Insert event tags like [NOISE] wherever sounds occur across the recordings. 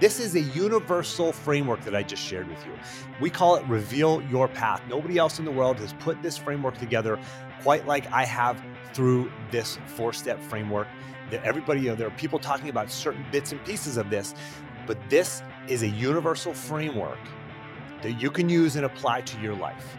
This is a universal framework that I just shared with you. We call it Reveal Your Path. Nobody else in the world has put this framework together quite like I have through this four step framework. That everybody, you know, there are people talking about certain bits and pieces of this, but this is a universal framework that you can use and apply to your life.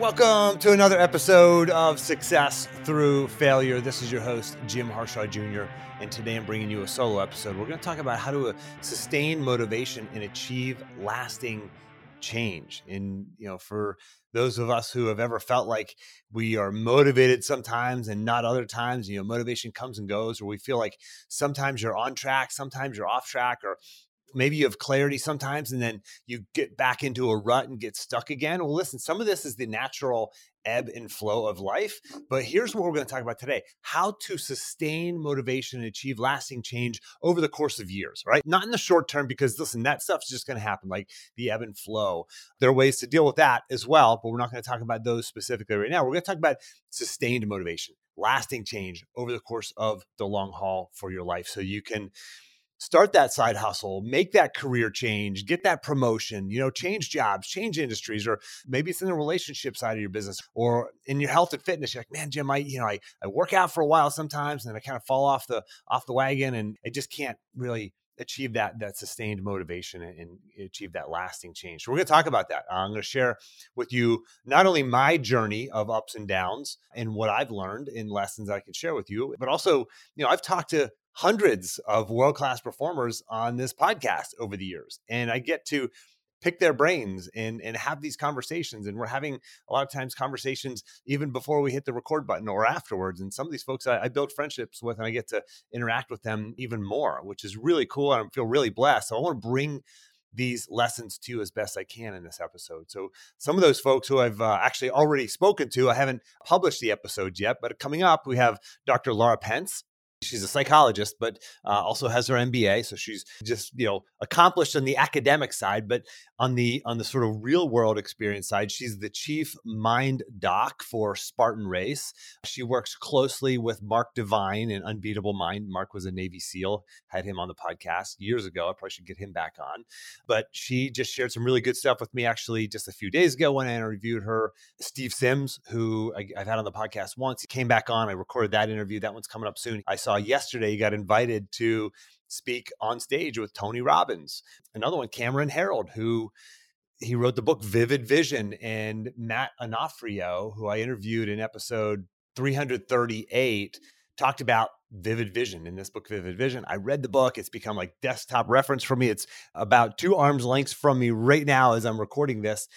Welcome to another episode of Success Through Failure. This is your host, Jim Harshaw Jr., and today I'm bringing you a solo episode. We're going to talk about how to uh, sustain motivation and achieve lasting change. And, you know, for those of us who have ever felt like we are motivated sometimes and not other times, you know, motivation comes and goes, or we feel like sometimes you're on track, sometimes you're off track, or maybe you have clarity sometimes and then you get back into a rut and get stuck again. Well, listen, some of this is the natural ebb and flow of life. But here's what we're going to talk about today how to sustain motivation and achieve lasting change over the course of years, right? Not in the short term, because listen, that stuff's just going to happen, like the ebb and flow. There are ways to deal with that as well, but we're not going to talk about those specifically right now. We're going to talk about sustained motivation, lasting change over the course of the long haul for your life so you can start that side hustle, make that career change, get that promotion, you know, change jobs, change industries, or maybe it's in the relationship side of your business or in your health and fitness. You're like, man, Jim, I, you know, I, I work out for a while sometimes and then I kind of fall off the off the wagon and I just can't really achieve that that sustained motivation and, and, achieve that lasting change. So we're going to talk about that. I'm going to share with you not only my journey of ups and downs and what I've learned in lessons I can share with you, but also, you know, I've talked to hundreds of world class performers on this podcast over the years. And I get to pick their brains and and have these conversations and we're having a lot of times conversations even before we hit the record button or afterwards and some of these folks I, I build friendships with and i get to interact with them even more which is really cool and i feel really blessed so i want to bring these lessons to as best I can in this episode. So, some of those folks who I've uh, actually already spoken to, I haven't published the episode yet, but coming up, we have Dr. Laura Pence. She's a psychologist, but uh, also has her MBA. So she's just you know accomplished on the academic side, but on the on the sort of real world experience side, she's the chief mind doc for Spartan Race. She works closely with Mark Divine in Unbeatable Mind. Mark was a Navy SEAL, had him on the podcast years ago. I probably should get him back on. But she just shared some really good stuff with me actually just a few days ago when I interviewed her. Steve Sims, who I, have had on the podcast once, came back on. I recorded that interview. That one's coming up soon. I saw yesterday he got invited to speak on stage with Tony Robbins. Another one, Cameron Herold, who he wrote the book Vivid Vision, and Matt Onofrio, who I interviewed in episode 338, talked about Vivid Vision in this book, Vivid Vision. I read the book. It's become like desktop reference for me. It's about two arms lengths from me right now as I'm recording this.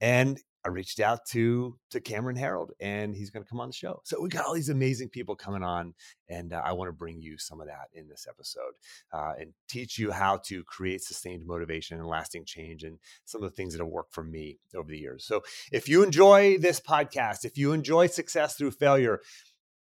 And I reached out to to Cameron Herold, and he's going to come on the show. So we got all these amazing people coming on, and uh, I want to bring you some of that in this episode uh, and teach you how to create sustained motivation and lasting change, and some of the things that have worked for me over the years. So if you enjoy this podcast, if you enjoy success through failure,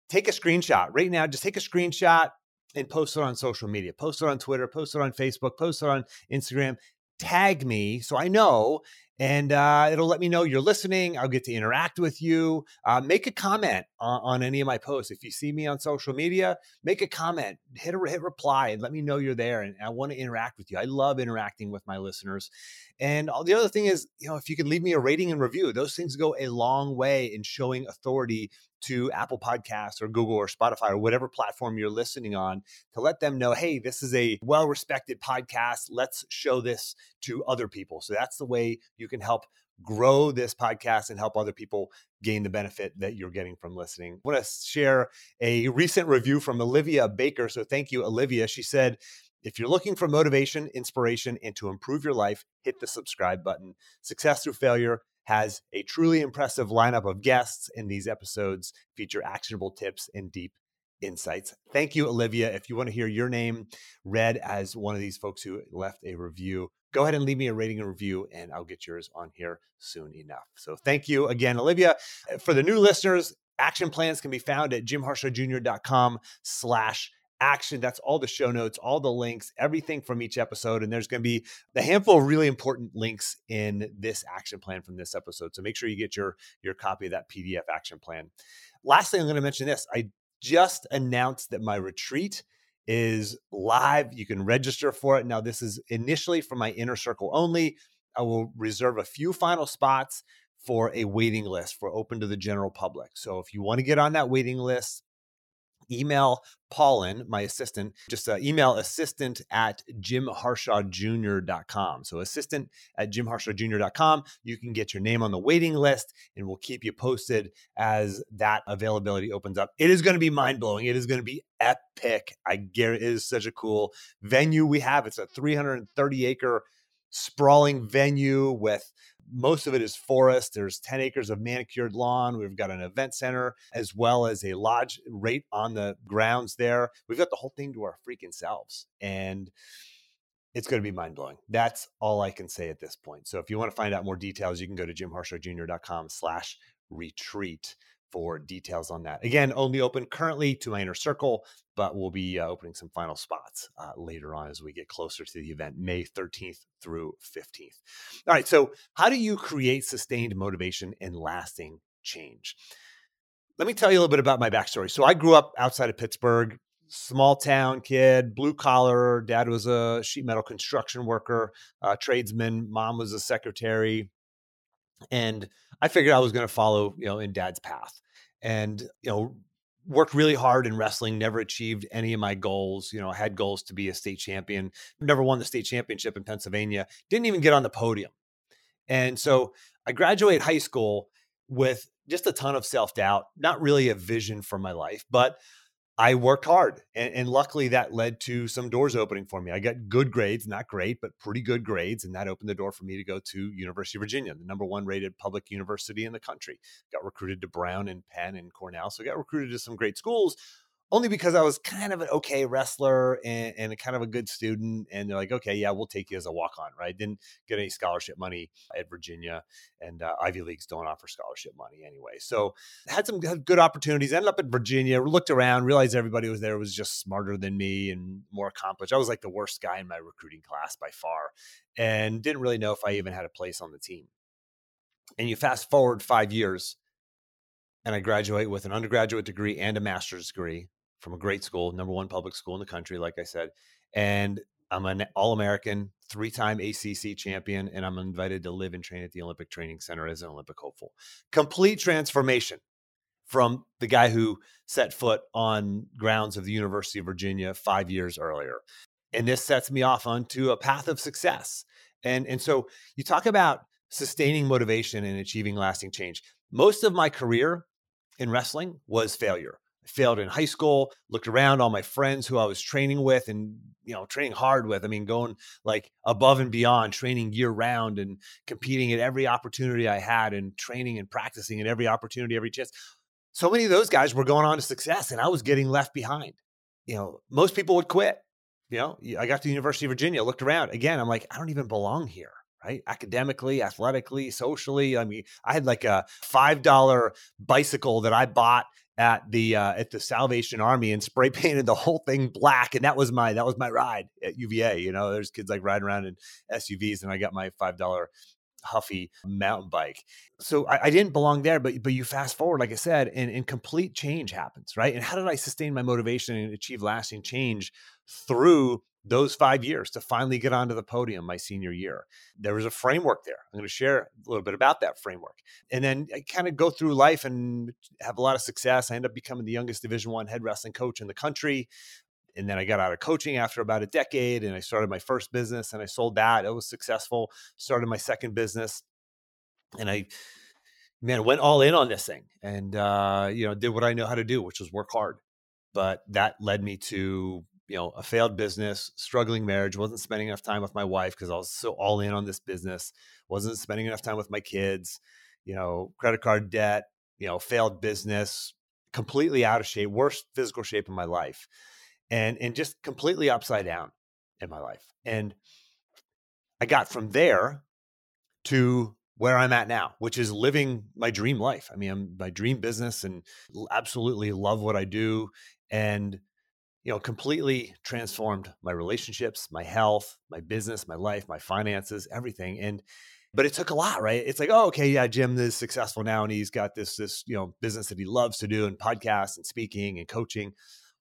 take a screenshot right now. Just take a screenshot and post it on social media. Post it on Twitter. Post it on Facebook. Post it on Instagram tag me so I know and uh, it'll let me know you're listening. I'll get to interact with you. Uh, make a comment on, on, any of my posts. If you see me on social media, make a comment, hit a hit reply, and let me know you're there. And I want to interact with you. I love interacting with my listeners. And all, the other thing is, you know, if you can leave me a rating and review, those things go a long way in showing authority to Apple Podcasts or Google or Spotify or whatever platform you're listening on to let them know, hey, this is a well respected podcast. Let's show this to other people. So that's the way you can help grow this podcast and help other people gain the benefit that you're getting from listening. I want to share a recent review from Olivia Baker. So thank you, Olivia. She said, if you're looking for motivation, inspiration, and to improve your life, hit the subscribe button. Success through failure has a truly impressive lineup of guests, and these episodes feature actionable tips and deep insights. Thank you, Olivia. If you want to hear your name read as one of these folks who left a review, go ahead and leave me a rating and review, and I'll get yours on here soon enough. So thank you again, Olivia. Uh, for the new listeners, action plans can be found at jimharshawjr.com slash action. That's all the show notes, all the links, everything from each episode. And there's going to be a handful of really important links in this action plan from this episode. So make sure you get your, your copy of that PDF action plan. Lastly, I'm going to mention this. I just announced that my retreat is live. You can register for it. Now, this is initially for my inner circle only. I will reserve a few final spots for a waiting list for open to the general public. So if you want to get on that waiting list, email Paulin, my assistant, just uh, email assistant at jimharshawjr.com. So assistant at jimharshawjr.com. You can get your name on the waiting list and we'll keep you posted as that availability opens up. It is going to be mind blowing. It is going to be epic. I guarantee it is such a cool venue we have. It's a 330 acre sprawling venue with most of it is forest. There's 10 acres of manicured lawn. We've got an event center as well as a lodge right on the grounds there. We've got the whole thing to our freaking selves. And it's going to be mind blowing. That's all I can say at this point. So if you want to find out more details, you can go to jimharshawjr.com slash retreat for details on that. Again, only open currently to my inner circle, but we'll be uh, opening some final spots uh, later on as we get closer to the event, May 13th through 15th. All right, so how do you create sustained motivation and lasting change? Let me tell you a little bit about my backstory. So I grew up outside of Pittsburgh, small town kid, blue collar. Dad was a sheet metal construction worker, uh, tradesman. Mom was a secretary. And I figured I was going to follow, you know, in dad's path and, you know, worked really hard in wrestling, never achieved any of my goals. You know, I had goals to be a state champion, never won the state championship in Pennsylvania, didn't even get on the podium. And so I graduate high school with just a ton of self doubt, not really a vision for my life, but I worked hard, and, and, luckily that led to some doors opening for me. I got good grades, not great, but pretty good grades, and that opened the door for me to go to University of Virginia, the number one rated public university in the country. Got recruited to Brown and Penn and Cornell, so got recruited to some great schools only because I was kind of an okay wrestler and, and kind of a good student. And they're like, okay, yeah, we'll take you as a walk on, right? Didn't get any scholarship money at Virginia, and uh, Ivy Leagues don't offer scholarship money anyway. So had some good opportunities. Ended up at Virginia, looked around, realized everybody was there was just smarter than me and more accomplished. I was like the worst guy in my recruiting class by far, and didn't really know if I even had a place on the team. And you fast forward five years, and I graduate with an undergraduate degree and a master's degree from a great school, number one public school in the country, like I said. And I'm an All American, three time ACC champion, and I'm invited to live and train at the Olympic Training Center as an Olympic hopeful. Complete transformation from the guy who set foot on grounds of the University of Virginia five years earlier. And this sets me off onto a path of success. And, and so you talk about sustaining motivation and achieving lasting change. Most of my career in wrestling was failure. Failed in high school, looked around all my friends who I was training with and, you know, training hard with. I mean, going like above and beyond, training year round and competing at every opportunity I had and training and practicing at every opportunity, every chance. So many of those guys were going on to success and I was getting left behind. You know, most people would quit. You know, I got to the University of Virginia, looked around. Again, I'm like, I don't even belong here right? Academically, athletically, socially. I mean, I had like a $5 bicycle that I bought at the uh, at the Salvation Army and spray [LAUGHS] painted the whole thing black, and that was my that was my ride at UVA. You know, there's kids like riding around in SUVs, and I got my five dollar Huffy mountain bike. So I, I, didn't belong there, but but you fast forward, like I said, and, and complete change happens, right? And how did I sustain my motivation and achieve lasting change through those five years to finally get onto the podium my senior year. There was a framework there. I'm going to share a little bit about that framework. And then I kind of go through life and have a lot of success. I end up becoming the youngest division one head wrestling coach in the country. And then I got out of coaching after about a decade and I started my first business and I sold that. It was successful. Started my second business and I man went all in on this thing and uh, you know did what I know how to do, which was work hard. But that led me to you know a failed business struggling marriage wasn't spending enough time with my wife because i was so all in on this business wasn't spending enough time with my kids you know credit card debt you know failed business completely out of shape worst physical shape in my life and and just completely upside down in my life and i got from there to where I'm at now, which is living my dream life. I mean, I'm my dream business and absolutely love what I do. And you know, completely transformed my relationships, my health, my business, my life, my finances, everything. And but it took a lot, right? It's like, oh, okay, yeah, Jim is successful now, and he's got this this you know business that he loves to do, and podcasts and speaking and coaching.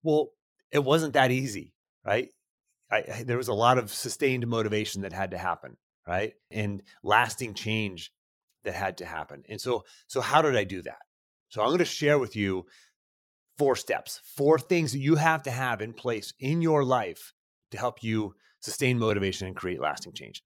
Well, it wasn't that easy, right? I, there was a lot of sustained motivation that had to happen, right? And lasting change that had to happen. And so, so how did I do that? So I'm going to share with you four steps, four things that you have to have in place in your life to help you sustain motivation and create lasting change.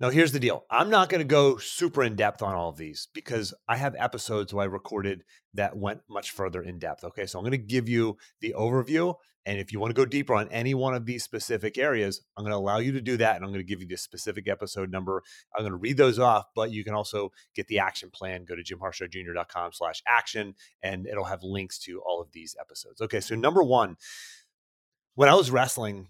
Now, here's the deal. I'm not going to go super in depth on all of these because I have episodes where I recorded that went much further in depth. Okay. So I'm going to give you the overview. And if you want to go deeper on any one of these specific areas, I'm going to allow you to do that. And I'm going to give you the specific episode number. I'm going to read those off, but you can also get the action plan. Go to jimharshawjr.com slash action, and it'll have links to all of these episodes. Okay. So, number one, when I was wrestling,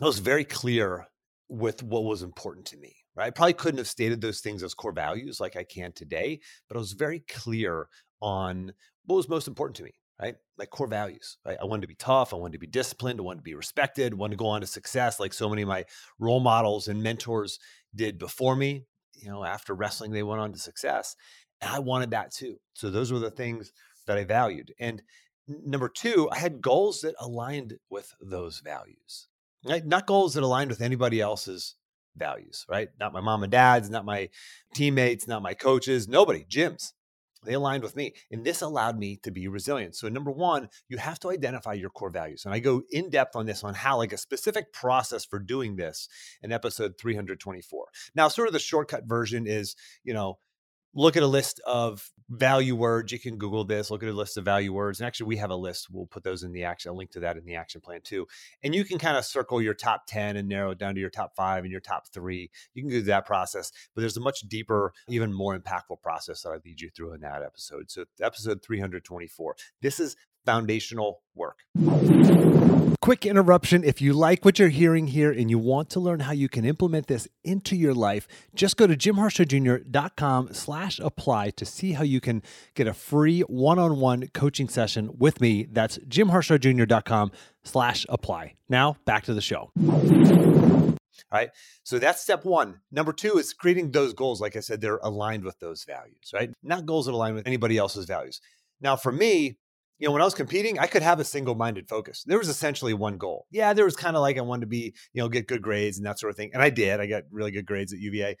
I was very clear with what was important to me. Right? I probably couldn't have stated those things as core values like I can today, but I was very clear on what was most important to me. Right? My core values. Right? I wanted to be tough. I wanted to be disciplined. I wanted to be respected. I wanted to go on to success, like so many of my role models and mentors did before me. You know, after wrestling, they went on to success, and I wanted that too. So those were the things that I valued. And number two, I had goals that aligned with those values right? Not goals that aligned with anybody else's values, right? Not my mom and dad's, not my teammates, not my coaches, nobody, gyms. They aligned with me. And this allowed me to be resilient. So, number one, you have to identify your core values. And I go in depth on this on how, like a specific process for doing this in episode 324. Now, sort of the shortcut version is, you know, look at a list of value words. You can Google this, look at a list of value words. And actually, we have a list. We'll put those in the action, a link to that in the action plan too. And you can kind of circle your top 10 and narrow it down to your top five and your top three. You can do that process, but there's a much deeper, even more impactful process that I lead you through in that episode. So, episode 324. This is foundational work. Quick interruption. If you like what you're hearing here and you want to learn how you can implement this into your life, just go to jimharshawjr.com slash apply to see how you can get a free one-on-one coaching session with me. That's jimharshawjr.com slash apply. Now back to the show. All right. So that's step one. Number two is creating those goals. Like I said, they're aligned with those values, right? Not goals that align with anybody else's values. Now, for me, you know, when I was competing, I could have a single minded focus. There was essentially one goal. Yeah, there was kind of like I wanted to be, you know, get good grades and that sort of thing. And I did. I got really good grades at UVA.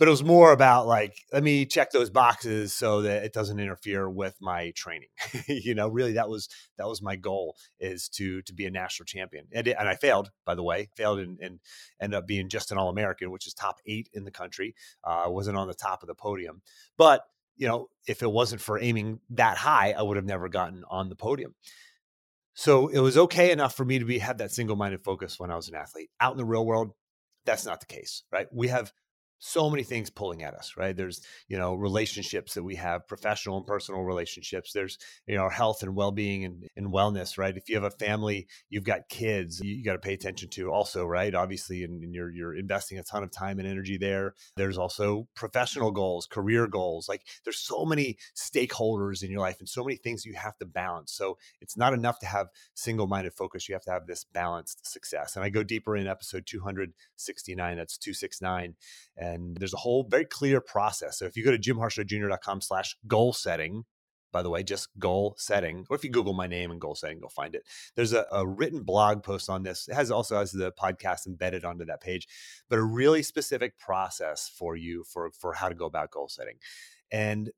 But it was more about like, let me check those boxes so that it doesn't interfere with my training. [LAUGHS] you know, really that was that was my goal is to to be a national champion. And, and I failed, by the way, failed and, and ended up being just an all American, which is top eight in the country. Uh, wasn't on the top of the podium. But you know, if it wasn't for aiming that high, I would have never gotten on the podium. So it was okay enough for me to be have that single-minded focus when I was an athlete. Out in the real world, that's not the case, right? We have so many things pulling at us right? There's you know relationships that we have professional and personal relationships. There's you know our health and well-being and, and wellness right? If you have a family you've got kids you, you got to pay attention to also right? Obviously and, and, you're you're investing a ton of time and energy there. There's also professional goals career goals like there's so many stakeholders in your life and so many things you have to balance. So it's not enough to have single-minded focus. You have to have this balanced success. And i go deeper in episode 269 that's 269 and and there's a whole very clear process. So if you go to jimharshawjr.com slash goal setting, by the way, just goal setting, or if you Google my name and goal setting, you'll find it. There's a, a, written blog post on this. It has also has the podcast embedded onto that page, but a really specific process for you for for how to go about goal setting. And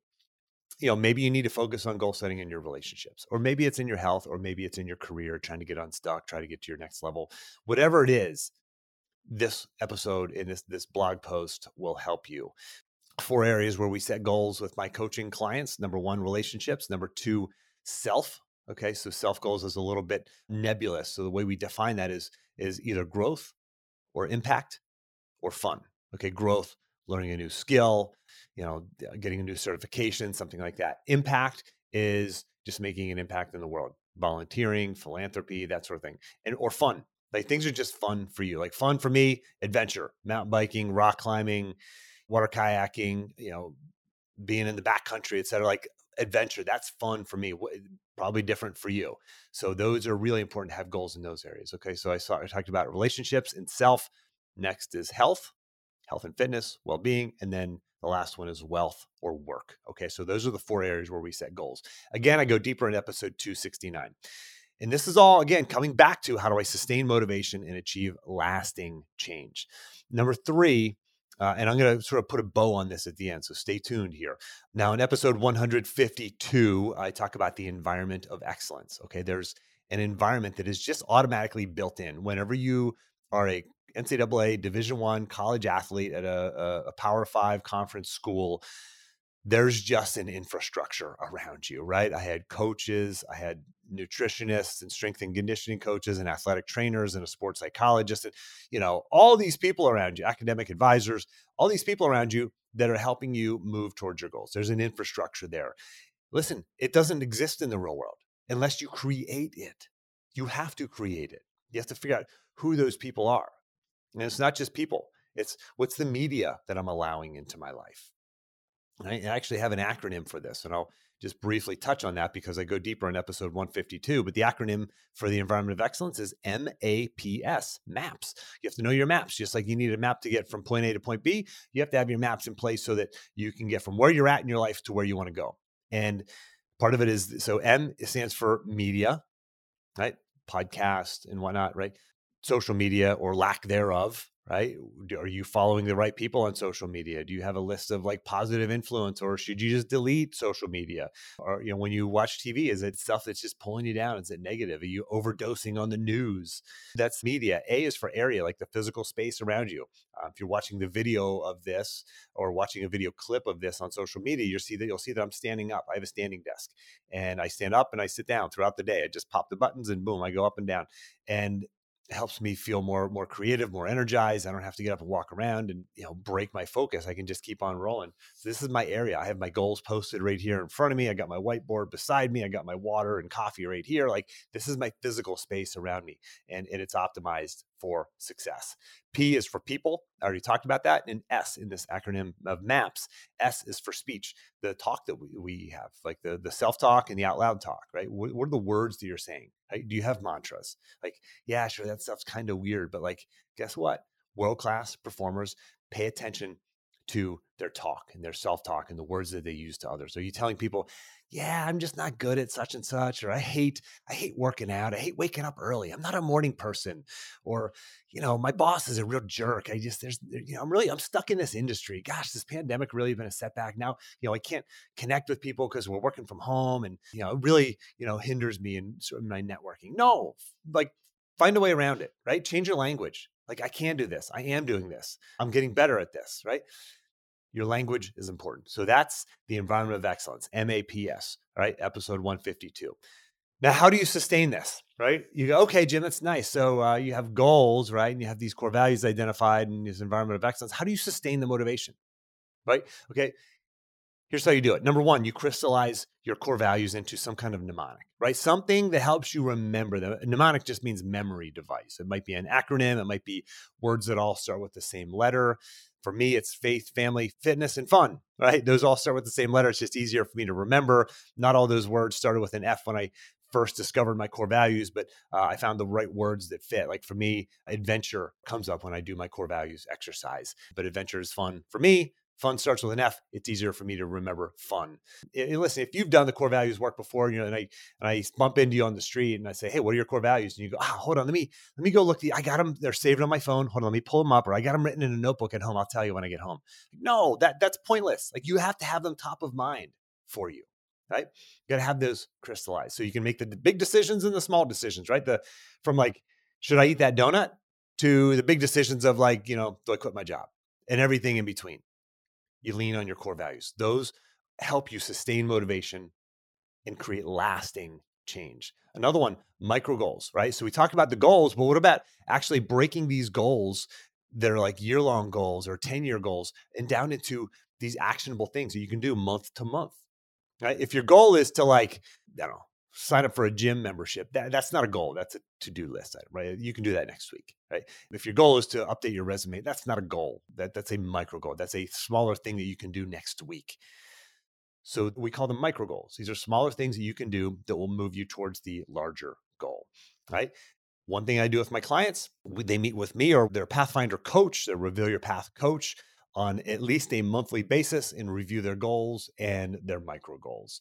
you know, maybe you need to focus on goal setting in your relationships, or maybe it's in your health, or maybe it's in your career, trying to get unstuck, try to get to your next level. Whatever it is, this episode in this this blog post will help you. Four areas where we set goals with my coaching clients. Number one relationships. Number two self okay? So self goals is a little bit nebulous. So the way we define that is is either growth or impact or fun okay? Growth learning a new skill you know getting a new certification something like that. Impact is just making an impact in the world. Volunteering philanthropy that sort of thing. And or fun like things are just fun for you. Like fun for me, adventure, mountain biking, rock climbing, water kayaking, you know, being in the backcountry, et cetera. Like adventure, that's fun for me. Probably different for you. So those are really important to have goals in those areas. Okay. So I saw I talked about relationships and self. Next is health, health and fitness, well-being, and then the last one is wealth or work. Okay. So those are the four areas where we set goals. Again, I go deeper in episode 269. And this is all, again, coming back to how do I sustain motivation and achieve lasting change. Number three, uh, and I'm going to sort of put a bow on this at the end. So stay tuned here. Now, in episode 152, I talk about the environment of excellence. Okay. There's an environment that is just automatically built in. Whenever you are a NCAA Division One college athlete at a, a Power Five conference school, there's just an infrastructure around you, right? I had coaches, I had nutritionists and strength and conditioning coaches and athletic trainers and a sports psychologist and you know all these people around you academic advisors all these people around you that are helping you move towards your goals. There's an infrastructure there. Listen it doesn't exist in the real world unless you create it. You have to create it. You have to figure out who those people are. And it's not just people. It's what's the media that i'm allowing into my life I actually have an acronym for this, and I'll just briefly touch on that because I go deeper in episode 152. But the acronym for the environment of excellence is MAPS, MAPS. You have to know your maps, just like you need a map to get from point A to point B. You have to have your maps in place so that you can get from where you're at in your life to where you want to go. And part of it is so M stands for media, right? Podcast and whatnot, right? Social media or lack thereof, right? Are you following the right people on social media? Do you have a list of like positive influence or should you just delete social media? Or, you know, when you watch TV, is it stuff that's just pulling you down? Is it negative? Are you overdosing on the news? That's media. A is for area, like the physical space around you. Uh, if you're watching the video of this or watching a video clip of this on social media, you'll see that you'll see that I'm standing up. I have a standing desk and I stand up and I sit down throughout the day. I just pop the buttons and boom, I go up and down. And helps me feel more more creative, more energized. I don't have to get up and walk around and you know break my focus. I can just keep on rolling. So this is my area. I have my goals posted right here in front of me. I got my whiteboard beside me. I got my water and coffee right here. Like this is my physical space around me, and and it's optimized for success. P is for people. I already talked about that. And S in this acronym of MAPS, S is for speech, the talk that we, we have, like the, the self talk and the out loud talk, right? What, what, are the words that you're saying? Do you have mantras? Like, yeah, sure, that stuff's kind of weird, but like, guess what? World class performers pay attention to their talk and their self talk and the words that they use to others. Are you telling people, yeah, I'm just not good at such and such, or I hate, I hate working out. I hate waking up early. I'm not a morning person. Or, you know, my boss is a real jerk. I just, there's, you know, I'm really, I'm stuck in this industry. Gosh, this pandemic really been a setback. Now, you know, I can't connect with people because we're working from home and, you know, it really, you know, hinders me in sort of my networking. No, like find a way around it, right? Change your language. Like, I can do this. I am doing this. I'm getting better at this, right? Your language is important. So that's the environment of excellence, MAPS, right? Episode 152. Now, how do you sustain this, right? You go, okay, Jim, that's nice. So uh, you have goals, right? And you have these core values identified in this environment of excellence. How do you sustain the motivation, right? Okay, here's how you do it. Number one, you crystallize your core values into some kind of mnemonic, right? Something that helps you remember them. A mnemonic just means memory device. It might be an acronym, it might be words that all start with the same letter. For me, it's faith, family, fitness, and fun, right? Those all start with the same letter. It's just easier for me to remember. Not all those words started with an F when I first discovered my core values, but uh, I found the right words that fit. Like for me, adventure comes up when I do my core values exercise, but adventure is fun for me fun starts with an F, it's easier for me to remember fun. And listen, if you've done the core values work before, you know, and I and I bump into you on the street and I say, hey, what are your core values? And you go, ah, hold on, let me let me go look. The I got them. They're saved on my phone. Hold on, let me pull them up, or I got them written in a notebook at home. I'll tell you when I get home. No, that that's pointless. Like you have to have them top of mind for you. Right? You got to have those crystallized so you can make the big decisions and the small decisions. Right? The from like, should I eat that donut? To the big decisions of like, you know, do I quit my job? And everything in between you lean on your core values. Those help you sustain motivation and create lasting change. Another one, micro goals, right? So we talked about the goals, but what about actually breaking these goals that are like year long goals or 10 year goals and down into these actionable things that you can do month to month, right? If your goal is to like, I don't know, sign up for a gym membership. That, that's not a goal. That's a to do list item, right? You can do that next week, right? If your goal is to update your resume, that's not a goal. That, that's a micro goal. That's a smaller thing that you can do next week. So we call them micro goals. These are smaller things that you can do that will move you towards the larger goal, right? One thing I do with my clients, they meet with me or their Pathfinder coach, their Reveal Your Path coach on at least a monthly basis and review their goals and their micro goals.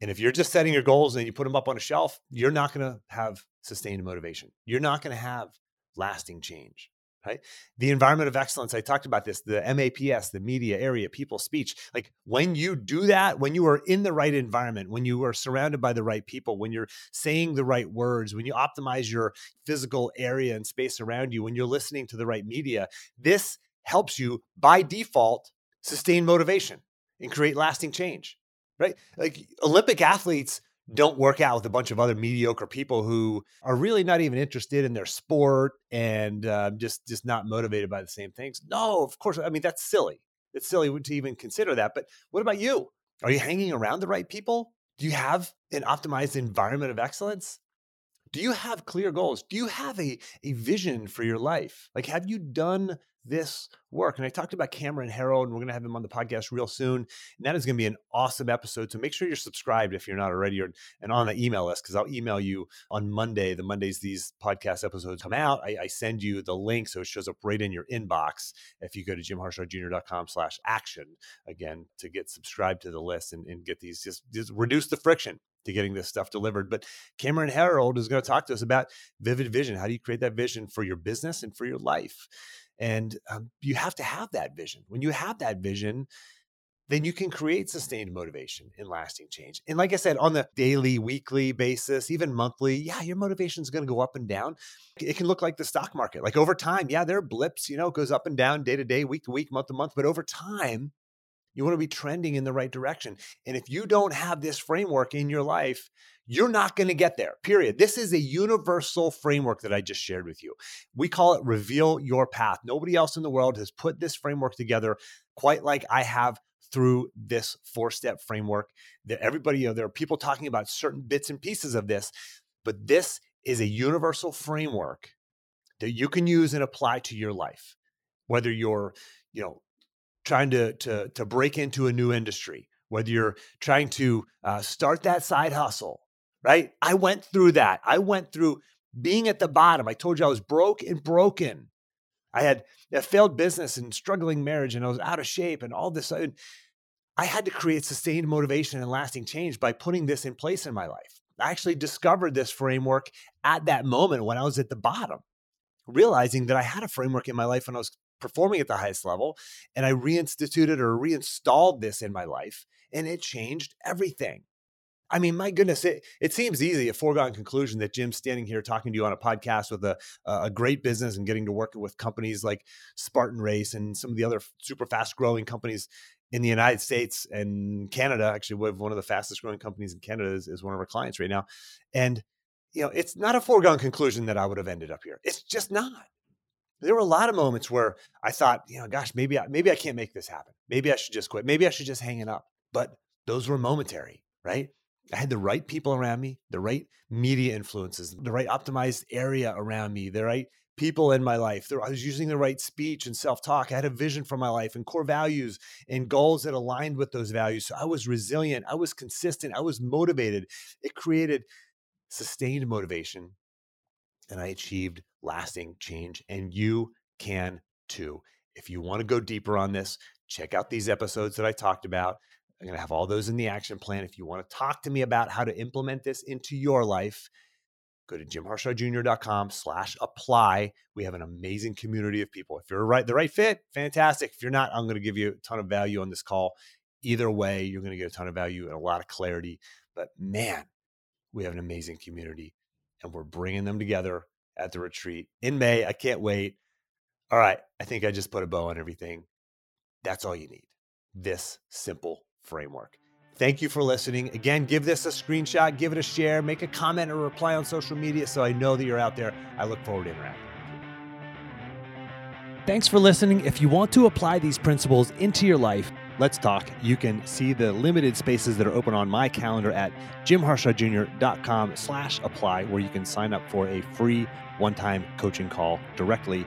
And if you're just setting your goals and you put them up on a shelf, you're not going to have sustained motivation. You're not going to have lasting change right? The environment of excellence, I talked about this, the MAPS, the media, area, people, speech. Like when you do that, when you are in the right environment, when you are surrounded by the right people, when you're saying the right words, when you optimize your physical area and space around you, when you're listening to the right media, this helps you by default sustain motivation and create lasting change, right? Like Olympic athletes don't work out with a bunch of other mediocre people who are really not even interested in their sport and uh, just just not motivated by the same things. No, of course. I mean, that's silly. It's silly to even consider that. But what about you? Are you hanging around the right people? Do you have an optimized environment of excellence? Do you have clear goals? Do you have a, a vision for your life? Like, have you done this work. And I talked about Cameron Herold, and we're going to have him on the podcast real soon. And that is going to be an awesome episode. So make sure you're subscribed if you're not already, or, and on the email list because I'll email you on Monday. The Mondays these podcast episodes come out, I, I, send you the link so it shows up right in your inbox. If you go to jimharshawjr.com slash action again to get subscribed to the list and, and get these, just, just reduce the friction to getting this stuff delivered. But Cameron Herold is going to talk to us about vivid vision. How do you create that vision for your business and for your life? And um, you have to have that vision. When you have that vision, then you can create sustained motivation and lasting change. And like I said, on the daily, weekly basis, even monthly, yeah, your motivation is going to go up and down. It can look like the stock market. Like over time, yeah, there are blips, you know, it goes up and down day to day, week to week, month to month. But over time, you want to be trending in the right direction. And if you don't have this framework in your life, you're not going to get there, period. This is a universal framework that I just shared with you. We call it Reveal Your Path. Nobody else in the world has put this framework together quite like I have through this four step framework. That everybody, you know, there are people talking about certain bits and pieces of this, but this is a universal framework that you can use and apply to your life. Whether you're, you know, trying to to to break into a new industry, whether you're trying to uh, start that side hustle, right? I went through that. I went through being at the bottom. I told you I was broke and broken. I had a failed business and struggling marriage, and I was out of shape, and all this. And I had to create sustained motivation and lasting change by putting this in place in my life. I actually discovered this framework at that moment when I was at the bottom, realizing that I had a framework in my life when I was performing at the highest level. And I reinstituted or reinstalled this in my life, and it changed everything. I mean, my goodness, it, it seems easy, a foregone conclusion that Jim's standing here talking to you on a podcast with a, a great business and getting to work with companies like Spartan Race and some of the other super fast growing companies in the United States and Canada. Actually, we have one of the fastest growing companies in Canada is, is one of our clients right now. And, you know, it's not a foregone conclusion that I would have ended up here. It's just not there were a lot of moments where I thought, you know, gosh, maybe I, maybe I can't make this happen. Maybe I should just quit. Maybe I should just hang it up. But those were momentary, right? I had the right people around me, the right media influences, the right optimized area around me, the right people in my life. I was using the right speech and self talk. I had a vision for my life and core values and goals that aligned with those values. So I was resilient. I was consistent. I was motivated. It created sustained motivation and I achieved lasting change. And you can too. If you want to go deeper on this, check out these episodes that I talked about. I'm going to have all those in the action plan. If you want to talk to me about how to implement this into your life, go to jimharshawjr.com slash apply. We have an amazing community of people. If you're right, the right fit, fantastic. If you're not, I'm going to give you a ton of value on this call. Either way, you're going to get a ton of value and a lot of clarity. But man, we have an amazing community and we're bringing them together at the retreat in May. I can't wait. All right. I think I just put a bow on everything. That's all you need. This simple framework. Thank you for listening. Again, give this a screenshot, give it a share, make a comment or reply on social media so I know that you're out there. I look forward to interacting. Thanks for listening. If you want to apply these principles into your life, let's talk. You can see the limited spaces that are open on my calendar at jimharshawjr.com slash apply, where you can sign up for a free one-time coaching call directly